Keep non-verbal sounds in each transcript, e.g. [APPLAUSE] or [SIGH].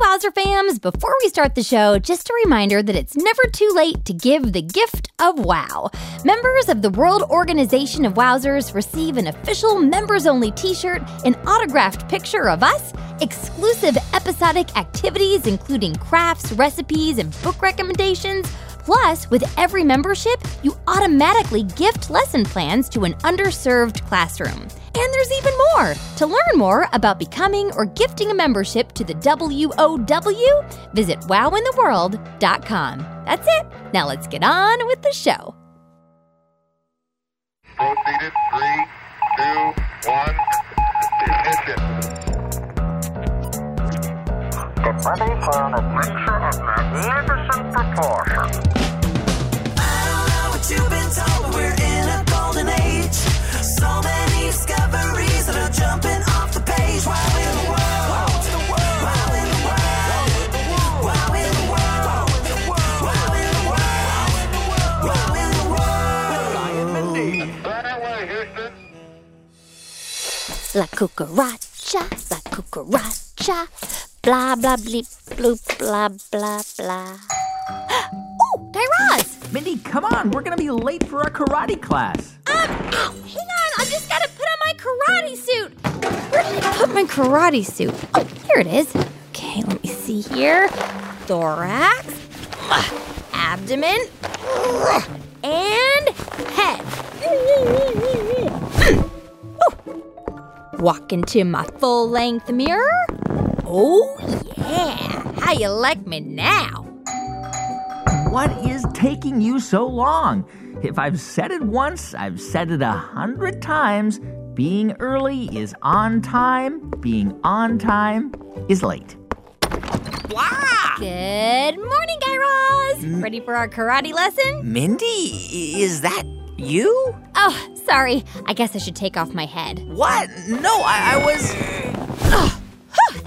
Wowzer fams. Before we start the show, just a reminder that it's never too late to give the gift of wow. Members of the World Organization of Wowzers receive an official members only t shirt, an autographed picture of us, exclusive episodic activities, including crafts, recipes, and book recommendations. Plus, with every membership, you automatically gift lesson plans to an underserved classroom. And there's even more. To learn more about becoming or gifting a membership to the WOW, visit wowintheworld.com. That's it. Now let's get on with the show. Proceeded. Three, two, one. Ignition. Get ready for an adventure of magnificent proportions. I don't know what you've been told, but we're in a golden age. So many discoveries that are jumping off the page. In the world. La cucaracha, la cucaracha blah, blah, bleep, bloop, blah, blah, blah. [GASPS] oh, Guy Raz! Mindy, come on. We're going to be late for our karate class. Um, ow, [GASPS] hang on, I just gotta put on my karate suit. Where did I put my karate suit? Oh, here it is. Okay, let me see here. Thorax, [SIGHS] abdomen, [SIGHS] and head. [GASPS] Walk into my full length mirror. Oh, yeah. How you like me now? What is taking you so long? If I've said it once, I've said it a hundred times. Being early is on time, being on time is late. Good morning, Guy Raz. Hmm? Ready for our karate lesson? Mindy, is that you? Oh, sorry. I guess I should take off my head. What? No, I, I was.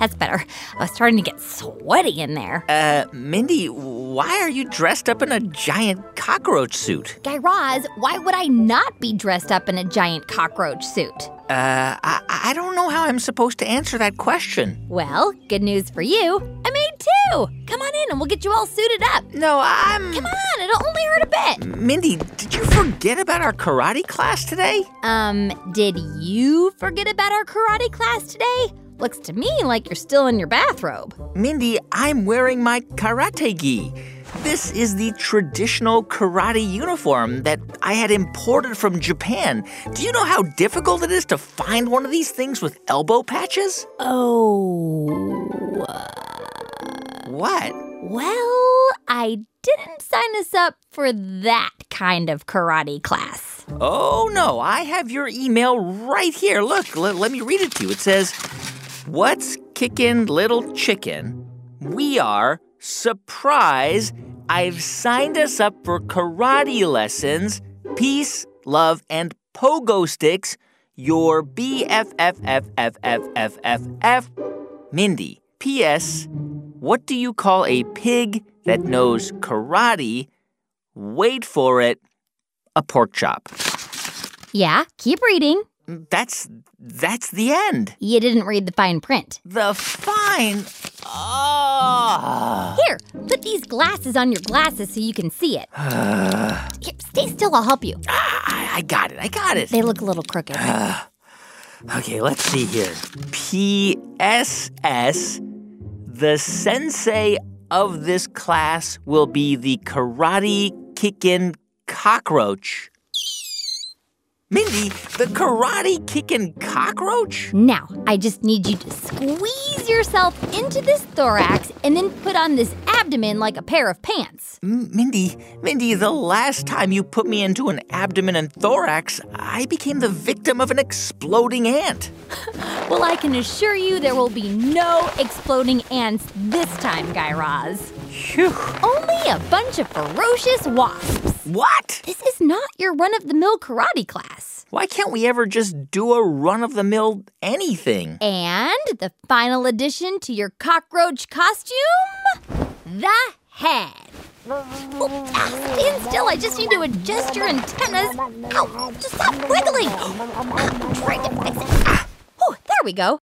That's better. I was starting to get sweaty in there. Uh, Mindy, why are you dressed up in a giant cockroach suit? Guy Raz, why would I not be dressed up in a giant cockroach suit? Uh, I, I don't know how I'm supposed to answer that question. Well, good news for you. I made two. Come on in and we'll get you all suited up. No, I'm. Come on, it'll only hurt a bit. Mindy, did you forget about our karate class today? Um, did you forget about our karate class today? Looks to me like you're still in your bathrobe. Mindy, I'm wearing my karate gi. This is the traditional karate uniform that I had imported from Japan. Do you know how difficult it is to find one of these things with elbow patches? Oh. Uh, what? Well, I didn't sign us up for that kind of karate class. Oh, no, I have your email right here. Look, let, let me read it to you. It says, What's kickin' little chicken? We are surprise. I've signed us up for karate lessons. Peace, love, and pogo sticks. Your BFFFFFFFF. Mindy. P.S. What do you call a pig that knows karate? Wait for it. A pork chop. Yeah, keep reading. That's that's the end. You didn't read the fine print. The fine. Ah. Here, put these glasses on your glasses so you can see it. [SIGHS] Here, stay still, I'll help you. I, I got it. I got it. They look a little crooked. [SIGHS] Okay, let's see here. P.S.S. The sensei of this class will be the karate kickin' cockroach. Mindy, the karate kicking cockroach? Now, I just need you to squeeze yourself into this thorax and then put on this abdomen like a pair of pants. M- Mindy, Mindy, the last time you put me into an abdomen and thorax, I became the victim of an exploding ant. [LAUGHS] Well, I can assure you there will be no exploding ants this time, Guy Raz. Phew. Only a bunch of ferocious wasps. What? This is not your run of the mill karate class. Why can't we ever just do a run of the mill anything? And the final addition to your cockroach costume the head. Oh, ah, stand still. I just need to adjust your antennas. Ow, just stop wiggling. I'm trying to fix it. Ah, oh, there we go.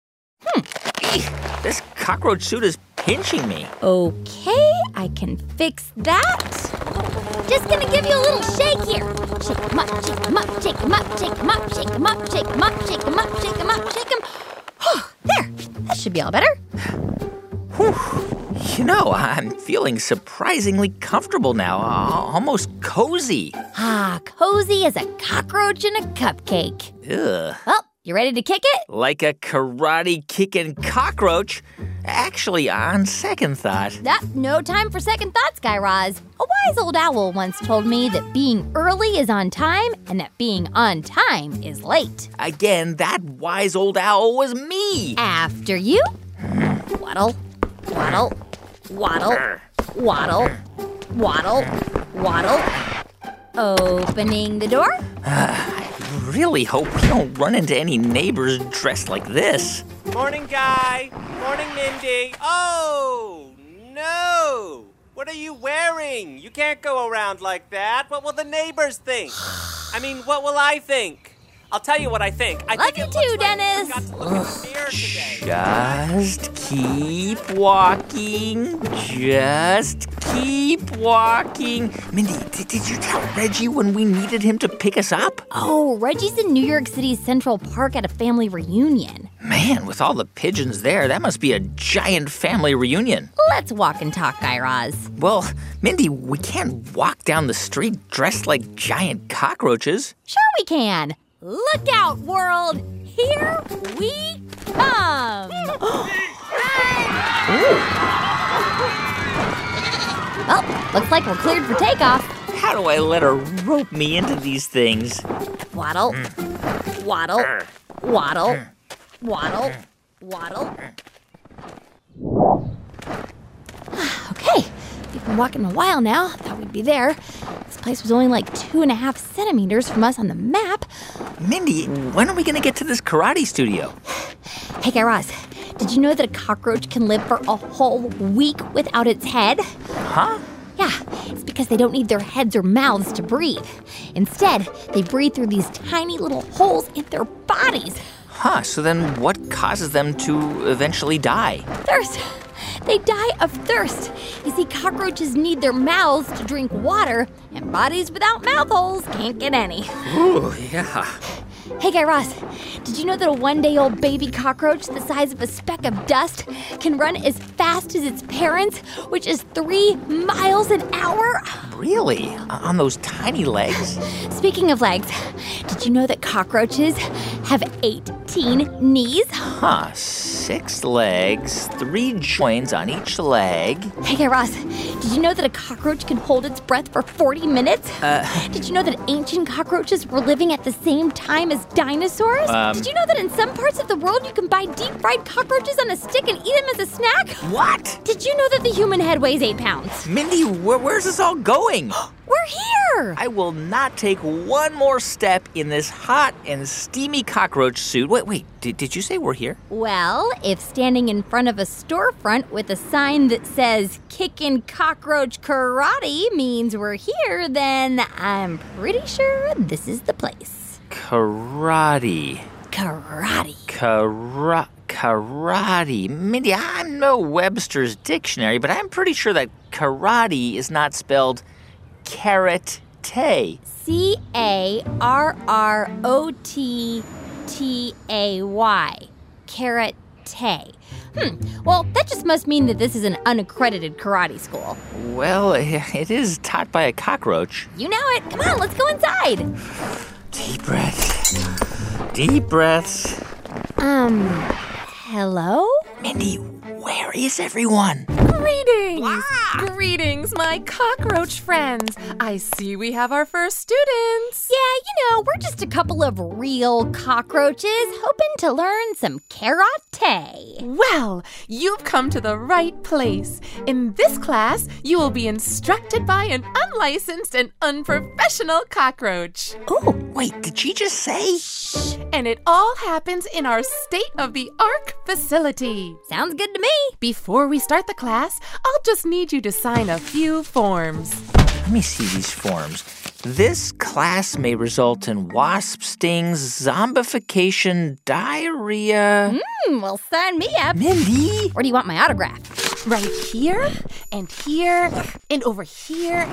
Eek, This cockroach suit is pinching me. Okay, I can fix that. Just gonna give you a little shake here. Shake 'em up, shake 'em up, shake 'em up, shake 'em up, shake 'em up, shake 'em up, shake 'em up, shake 'em up, shake 'em. There, that should be all better. You know, I'm feeling surprisingly comfortable now, almost cozy. Ah, cozy as a cockroach in a cupcake. Ugh. Well, you ready to kick it? Like a karate kicking cockroach. Actually, on second thought, no time for second thoughts, Guy Raz. A wise old owl once told me that being early is on time and that being on time is late. again, that wise old owl was me. After you. Waddle, waddle, waddle, waddle, waddle, waddle. Opening the door. I [SIGHS] really hope we don't run into any neighbors dressed like this. Morning, Guy. Morning, Mindy. Oh, no. What are you wearing? You can't go around like that. What will the neighbors think? [SIGHS] I mean, what will I think? I'll tell you what I think. I Love think you it too, looks like Dennis. you forgot to look in the mirror [SIGHS] today. Just keep walking. Just keep walking. Mindy, did, did you tell Reggie when we needed him to pick us up? Oh, Reggie's in New York City's Central Park at a family reunion. Man, with all the pigeons there, that must be a giant family reunion. Let's walk and talk, Guy Raz. Well, Mindy, we can't walk down the street dressed like giant cockroaches. Sure, we can. Look out, world. Here we come. well, oh, looks like we're cleared for takeoff. How do I let her rope me into these things? Waddle, hmm. waddle, hmm. waddle, hmm. waddle, waddle. [SIGHS] okay, we've been walking a while now. Thought we'd be there. This place was only like two and a half centimeters from us on the map. Mindy, when are we going to get to this karate studio? [SIGHS] Hey, Guy Raz, did you know that a cockroach can live for a whole week without its head? Huh? Yeah, it's because they don't need their heads or mouths to breathe. Instead, they breathe through these tiny little holes in their bodies. Huh, so then what causes them to eventually die? Thirst. They die of thirst. You see, cockroaches need their mouths to drink water, and bodies without mouth holes can't get any. Ooh, yeah. Hey, Guy Raz, did you know that a one day old baby cockroach the size of a speck of dust can run as fast as its parents, which is three miles an hour? Really? On those tiny legs? Speaking of legs, did you know that cockroaches have 18 knees? Huh, six legs, three joints on each leg. Hey, Guy Raz, did you know that a cockroach can hold its breath for 40 minutes? did you know that ancient cockroaches were living at the same time as dinosaurs? Um. did you know that in some parts of the world you can buy deep fried cockroaches on a stick and eat them as a snack? What? Did you know that the human head weighs eight pounds? Mindy, where, where's this all going? [GASPS] We're here! I will not take one more step in this hot and steamy cockroach suit. Wait, wait, did, did you say we're here? Well, if standing in front of a storefront with a sign that says Kickin' Cockroach Karate means we're here, then I'm pretty sure this is the place. Karate. Karate. Kara- karate. Mindy, I'm no Webster's dictionary, but I'm pretty sure that karate is not spelled carrot tay. C A R R O T T A Y. Karate. Hmm. Well, that just must mean that this is an unaccredited karate school. Well, [LAUGHS] it is taught by a cockroach. You know it. Come on, let's go inside. [SIGHS] Deep breaths. Deep breaths. Um, hello? Mindy, where is everyone? Greetings! Greetings, my cockroach friends. I see we have our first students. Yeah, you know, we're just a couple of real cockroaches hoping to learn some karate. Well, you've come to the right place. In this class, you will be instructed by an unlicensed and unprofessional cockroach. Oh, Wait, did she just say? And it all happens in our state of the art facility. sounds good to me. Before we start the class, I'll just need you to sign a few forms. Let me see these forms. This class may result in wasp stings, zombification, diarrhea. Hmm, well, sign me up. Mindy? Where do you want my autograph? right here, and here, and over here,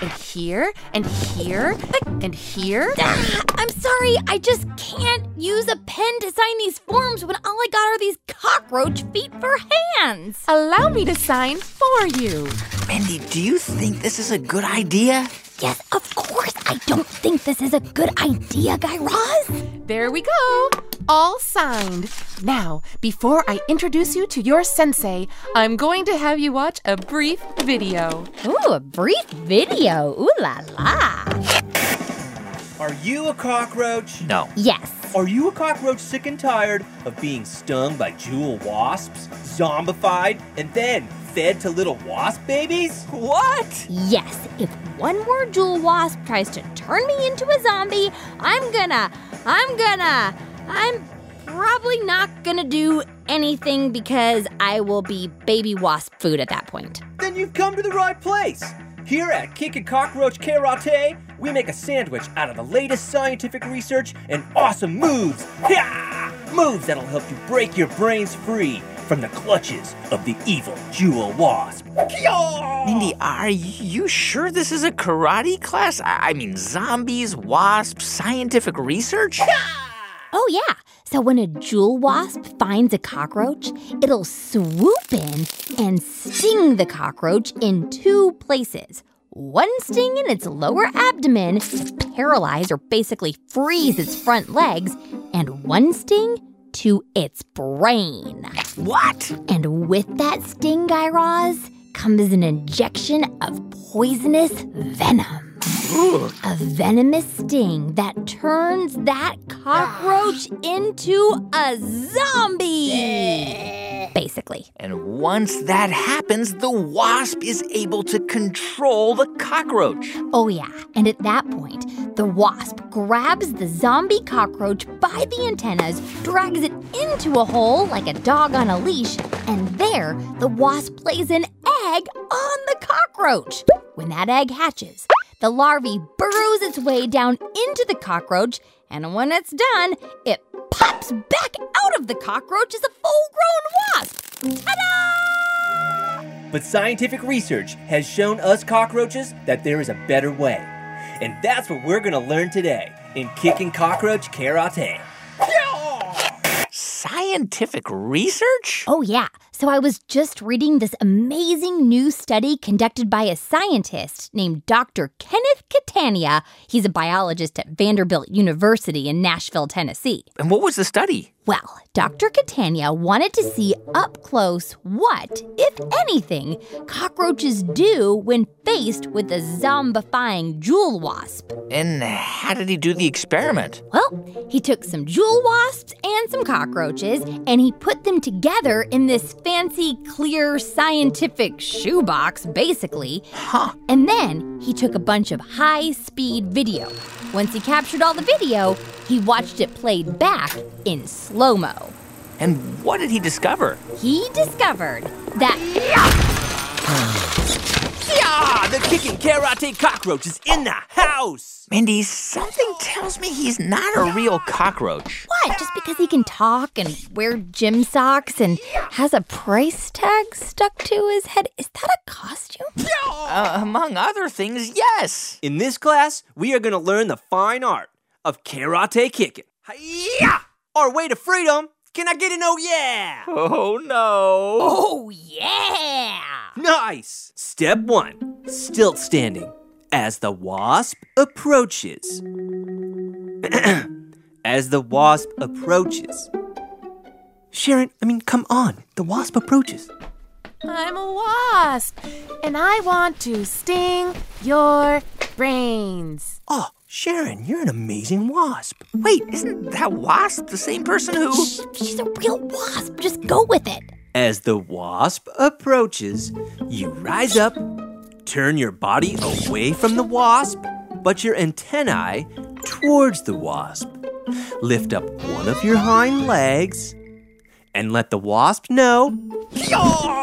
and here, and here, and here. [LAUGHS] I'm sorry, I just can't use a pen to sign these forms when all I got are these cockroach feet for hands. Allow me to sign for you. Mindy, do you think this is a good idea? Yes, of course, I don't think this is a good idea, Guy Raz. There we go. All signed. Now, before I introduce you to your sensei, I'm going to have you watch a brief video. Ooh, a brief video. Ooh la la. Are you a cockroach? No. Yes. Are you a cockroach sick and tired of being stung by jewel wasps, zombified, and then fed to little wasp babies? What? Yes, if one more jewel wasp tries to turn me into a zombie, I'm gonna, I'm gonna, I'm probably not gonna do anything because I will be baby wasp food at that point. Then you've come to the right place. Here at Kickin' Cockroach Karate, we make a sandwich out of the latest scientific research and awesome moves. Yeah! Moves that'll help you break your brains free from the clutches of the evil jewel wasp. Kyo! Mindy, are you sure this is a karate class? I I mean, zombies, wasps, scientific research? Oh, yeah. So when a jewel wasp finds a cockroach, it'll swoop in and sting the cockroach in two places. One sting in its lower abdomen to paralyze or basically freeze its front legs, and one sting to its brain. What? And with that sting, Guy Raz, comes an injection of poisonous venom. A venomous sting that turns that cockroach into a zombie. Basically. And once that happens, the wasp is able to control the cockroach. Oh, yeah. And at that point, the wasp grabs the zombie cockroach by the antennas, drags it into a hole like a dog on a leash, and there, the wasp lays an egg on the cockroach. When that egg hatches, the larvae burrows its way down into the cockroach, and when it's done, it pops back out of the cockroach as a full grown wasp. Ta da! But scientific research has shown us cockroaches that there is a better way. And that's what we're gonna learn today in Kicking Cockroach Karate. Yeah! Scientific research? Oh, yeah. So I was just reading this amazing new study conducted by a scientist named Dr. Kenneth Catania. He's a biologist at Vanderbilt University in Nashville, Tennessee. And what was the study? Well, Dr. Catania wanted to see up close what, if anything, cockroaches do when faced with a zombifying jewel wasp. And how did he do the experiment? Well, he took some jewel wasps and some cockroaches and he put them together in this fancy, clear, scientific shoebox, basically. Huh. And then he took a bunch of high speed video. Once he captured all the video, he watched it played back in slow mo. And what did he discover? He discovered that Yeah! The Kicking Karate Cockroach is in the house! Mindy, something tells me he's not a real cockroach. what? Just because he can talk and wear gym socks and has a price tag stuck to his head, is that a costume? Uh, among other things, yes. In this class, we are gonna learn the fine art of karate kicking. Hi-ya! Our way to freedom. Can I get an oh yeah? Oh no. Oh, yeah! Nice! Step one stilt standing as the wasp approaches. [CLEARS THROAT] as the wasp approaches. Sharon, I mean, come on. The wasp approaches. I'm a wasp, and I want to sting your brains. Oh, Sharon, you're an amazing wasp. Wait, isn't that wasp the same person who. Shh, She's a real wasp. Just go with it. As the wasp approaches, you rise up, turn your body away from the wasp, but your antennae towards the wasp. Lift up one of your hind legs and let the wasp know "Yaw!"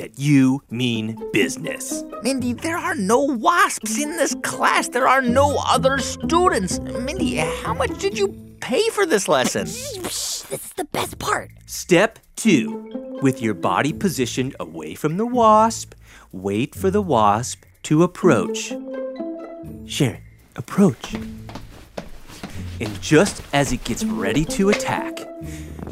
That you mean business. Mindy, there are no wasps in this class. There are no other students. Mindy, how much did you pay for this lesson. [LAUGHS] This is the best part. Step two. With your body positioned away from the wasp, wait for the wasp to approach. Sharon, approach. And just as it gets ready to attack,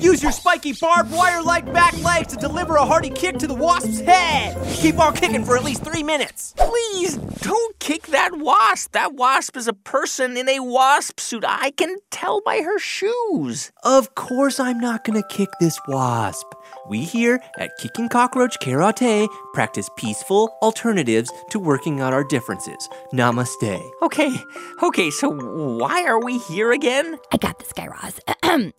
Use your spiky barbed wire like back legs to deliver a hearty kick to the wasp's head. Keep on kicking for at least three minutes. Please don't kick that wasp. That wasp is a person in a wasp suit. I can tell by her shoes. Of course, I'm not gonna kick this wasp. We here at Kicking Cockroach Karate practice peaceful alternatives to working out our differences. Namaste. Okay, okay, so why are we here again? I got this, Guy Raz. [CLEARS THROAT] um,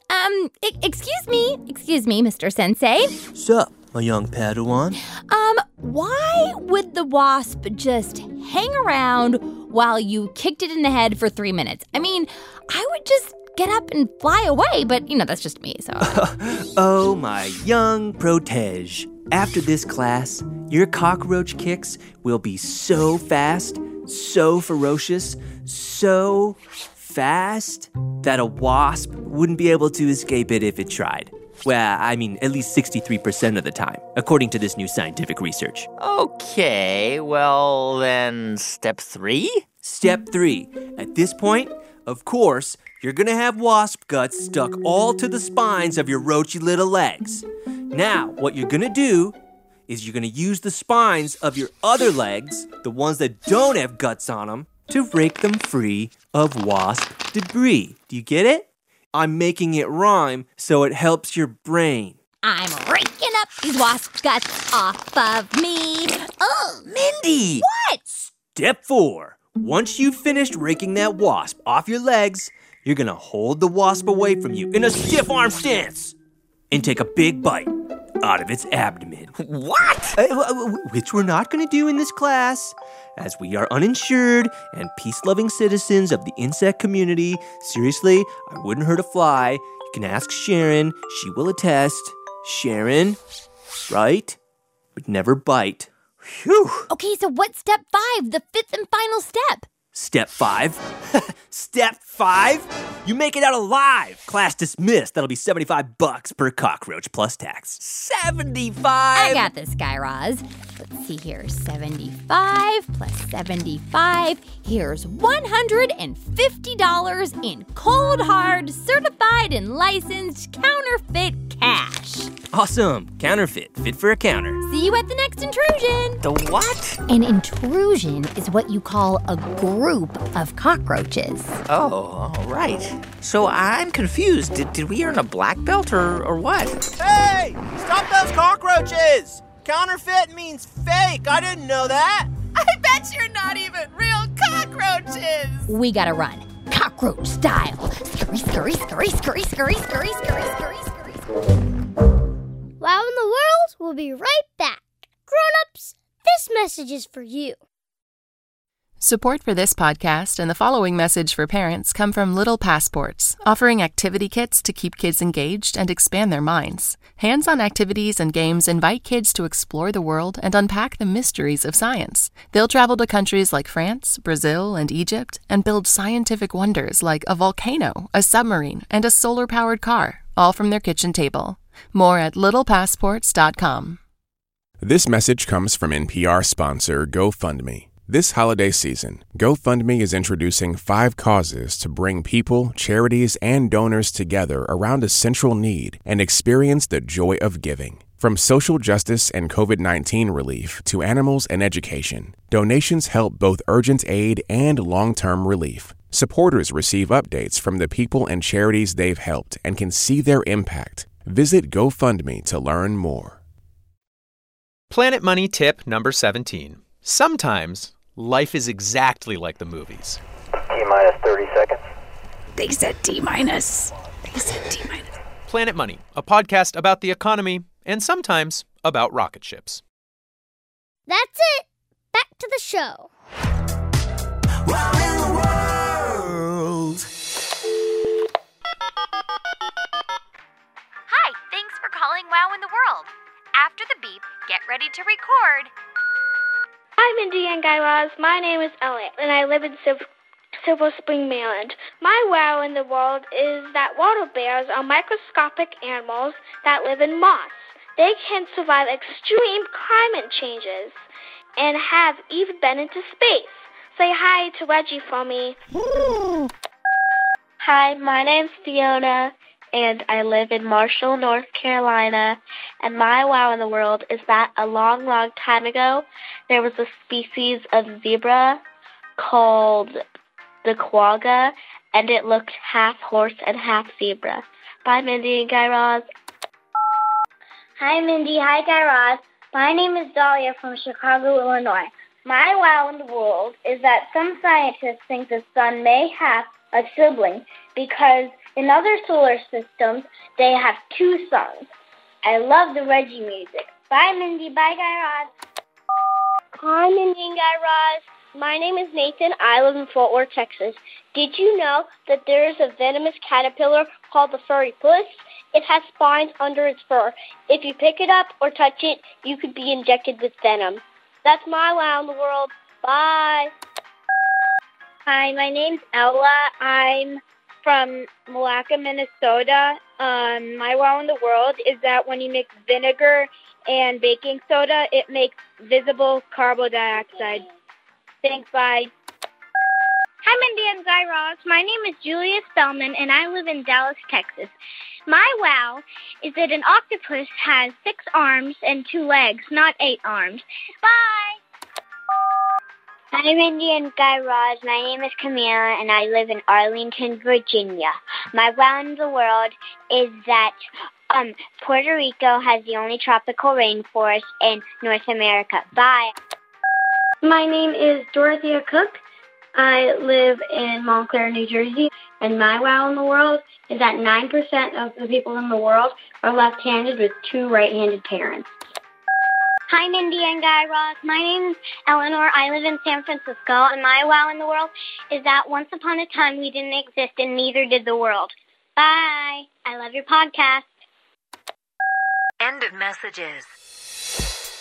e- excuse me, excuse me, Mr. Sensei. Sup, my young Padawan? Um, why would the wasp just hang around while you kicked it in the head for three minutes? I mean, I would just get up and fly away, but you know, that's just me, so. [LAUGHS] Oh, my young protege. After this class, your cockroach kicks will be so fast, so ferocious, so fast that a wasp wouldn't be able to escape it if it tried. Well, I mean, at least 63% of the time, according to this new scientific research. Okay, well then, step three? Step three. At this point, of course, you're gonna have wasp guts stuck all to the spines of your roachy little legs. Now, what you're gonna do is you're gonna use the spines of your other legs, the ones that don't have guts on them, to rake them free of wasp debris. Do you get it? I'm making it rhyme so it helps your brain. I'm raking up these wasp guts off of me. Oh, Mindy! what? Step four. Once you've finished raking that wasp off your legs, you're gonna hold the wasp away from you in a stiff arm stance and take a big bite out of its abdomen. What? Uh, which we're not gonna do in this class, as we are uninsured and peace loving citizens of the insect community. Seriously, I wouldn't hurt a fly. You can ask Sharon, she will attest. Sharon, right? But never bite. Phew. Okay, so what's step five, the fifth and final step? Step five. [LAUGHS] Step five? You make it out alive. Class dismissed. That'll be 75 bucks per cockroach plus tax. 75? I got this, Guy Raz. Let's see here 75 plus 75. Here's $150 in cold, hard, certified, and licensed counterfeit cash. Awesome. Counterfeit. Fit for a counter. See you at the next intrusion. The what? An intrusion is what you call a group of cockroaches. Oh, all right. So I'm confused. Did, did we earn a black belt or, or what? Hey, stop those cockroaches! Counterfeit means fake. I didn't know that. I bet you're not even real cockroaches. We gotta run. Cockroach style. Scurry, scurry, scurry, scurry, scurry, scurry, scurry, scurry, scurry, scurry. Wow in the World will be right back. Grown-ups, this message is for you. Support for this podcast and the following message for parents come from Little Passports, offering activity kits to keep kids engaged and expand their minds. Hands on activities and games invite kids to explore the world and unpack the mysteries of science. They'll travel to countries like France, Brazil, and Egypt and build scientific wonders like a volcano, a submarine, and a solar powered car, all from their kitchen table. More at littlepassports.com. This message comes from NPR sponsor GoFundMe. This holiday season, GoFundMe is introducing five causes to bring people, charities, and donors together around a central need and experience the joy of giving. From social justice and COVID 19 relief to animals and education, donations help both urgent aid and long term relief. Supporters receive updates from the people and charities they've helped and can see their impact. Visit GoFundMe to learn more. Planet Money tip number 17. Sometimes life is exactly like the movies. T minus 30 seconds. They said T minus. They said T minus. Planet Money, a podcast about the economy and sometimes about rocket ships. That's it. Back to the show. The world. Hi, thanks for calling Wow in the World. After the beep, get ready to record. Hi, Mindy and Guy Raz. My name is Elliot, and I live in Civ- Silver Spring, Maryland. My wow in the world is that water bears are microscopic animals that live in moss. They can survive extreme climate changes and have even been into space. Say hi to Reggie for me. [LAUGHS] Hi, my name's Fiona, and I live in Marshall, North Carolina. And my wow in the world is that a long, long time ago, there was a species of zebra called the quagga, and it looked half horse and half zebra. Bye, Mindy and Guy Raz. Hi, Mindy. Hi, Guy Raz. My name is Dahlia from Chicago, Illinois. My wow in the world is that some scientists think the sun may have a sibling because in other solar systems they have two suns. I love the Reggie music. Bye, Mindy. Bye, Guy Raz. Hi, Mindy and Guy Raz. My name is Nathan. I live in Fort Worth, Texas. Did you know that there is a venomous caterpillar called the furry puss? It has spines under its fur. If you pick it up or touch it, you could be injected with venom. That's my wow in the world. Bye. Hi, my name's Ella. I'm from Malacca, Minnesota. Um, my wow in the world is that when you mix vinegar and baking soda, it makes visible carbon dioxide. Thanks, bye. Hi, Mindy and Guy Raz. My name is Julia Spellman, and I live in Dallas, Texas. My wow is that an octopus has six arms and two legs, not eight arms. Bye. Hi, Mindy and Guy Raz. My name is Camila, and I live in Arlington, Virginia. My in the world is that um, Puerto Rico has the only tropical rainforest in North America. Bye. My name is Dorothea Cook. I live in Montclair, New Jersey, and my wow in the world is that 9% of the people in the world are left handed with two right handed parents. Hi, Mindy and Guy Raz. My name's Eleanor. I live in San Francisco, and my wow in the world is that once upon a time we didn't exist, and neither did the world. Bye. I love your podcast. End of messages.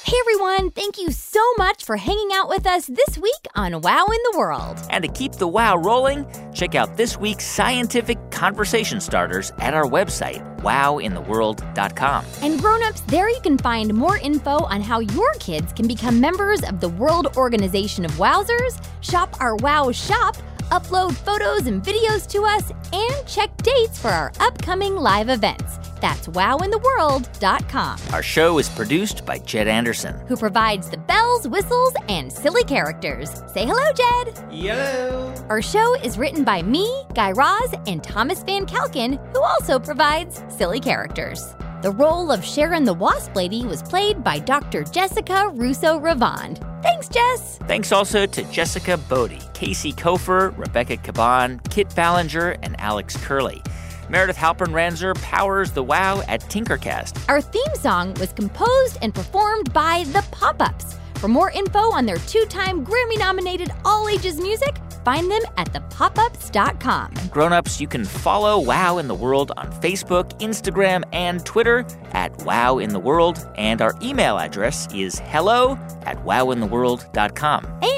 Hey everyone, thank you so much for hanging out with us this week on Wow in the World. And to keep the wow rolling, check out this week's scientific conversation starters at our website, wowintheworld.com. And grown-ups, there you can find more info on how your kids can become members of the World Organization of Wowzers, shop our Wow shop, upload photos and videos to us, and check dates for our upcoming live events. That's wowintheworld.com. Our show is produced by Jed Anderson. Who provides the bells, whistles, and silly characters. Say hello, Jed. Hello. Our show is written by me, Guy Raz, and Thomas Van Kalken, who also provides silly characters. The role of Sharon the Wasp Lady was played by Dr. Jessica Russo Ravond. Thanks, Jess. Thanks also to Jessica Bodie, Casey Kofer, Rebecca Caban, Kit Ballinger, and Alex Curley. Meredith Halpern Ranzer powers the wow at Tinkercast. Our theme song was composed and performed by The Pop Ups. For more info on their two time Grammy nominated all ages music, find them at thepopups.com. Grown-ups, you can follow Wow in the World on Facebook, Instagram, and Twitter at Wow in the World, and our email address is hello at wowintheworld.com. And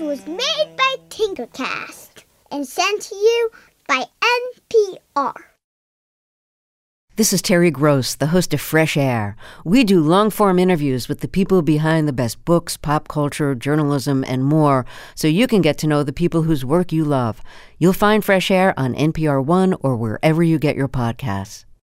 Was made by Tinkercast and sent to you by NPR. This is Terry Gross, the host of Fresh Air. We do long form interviews with the people behind the best books, pop culture, journalism, and more, so you can get to know the people whose work you love. You'll find Fresh Air on NPR One or wherever you get your podcasts.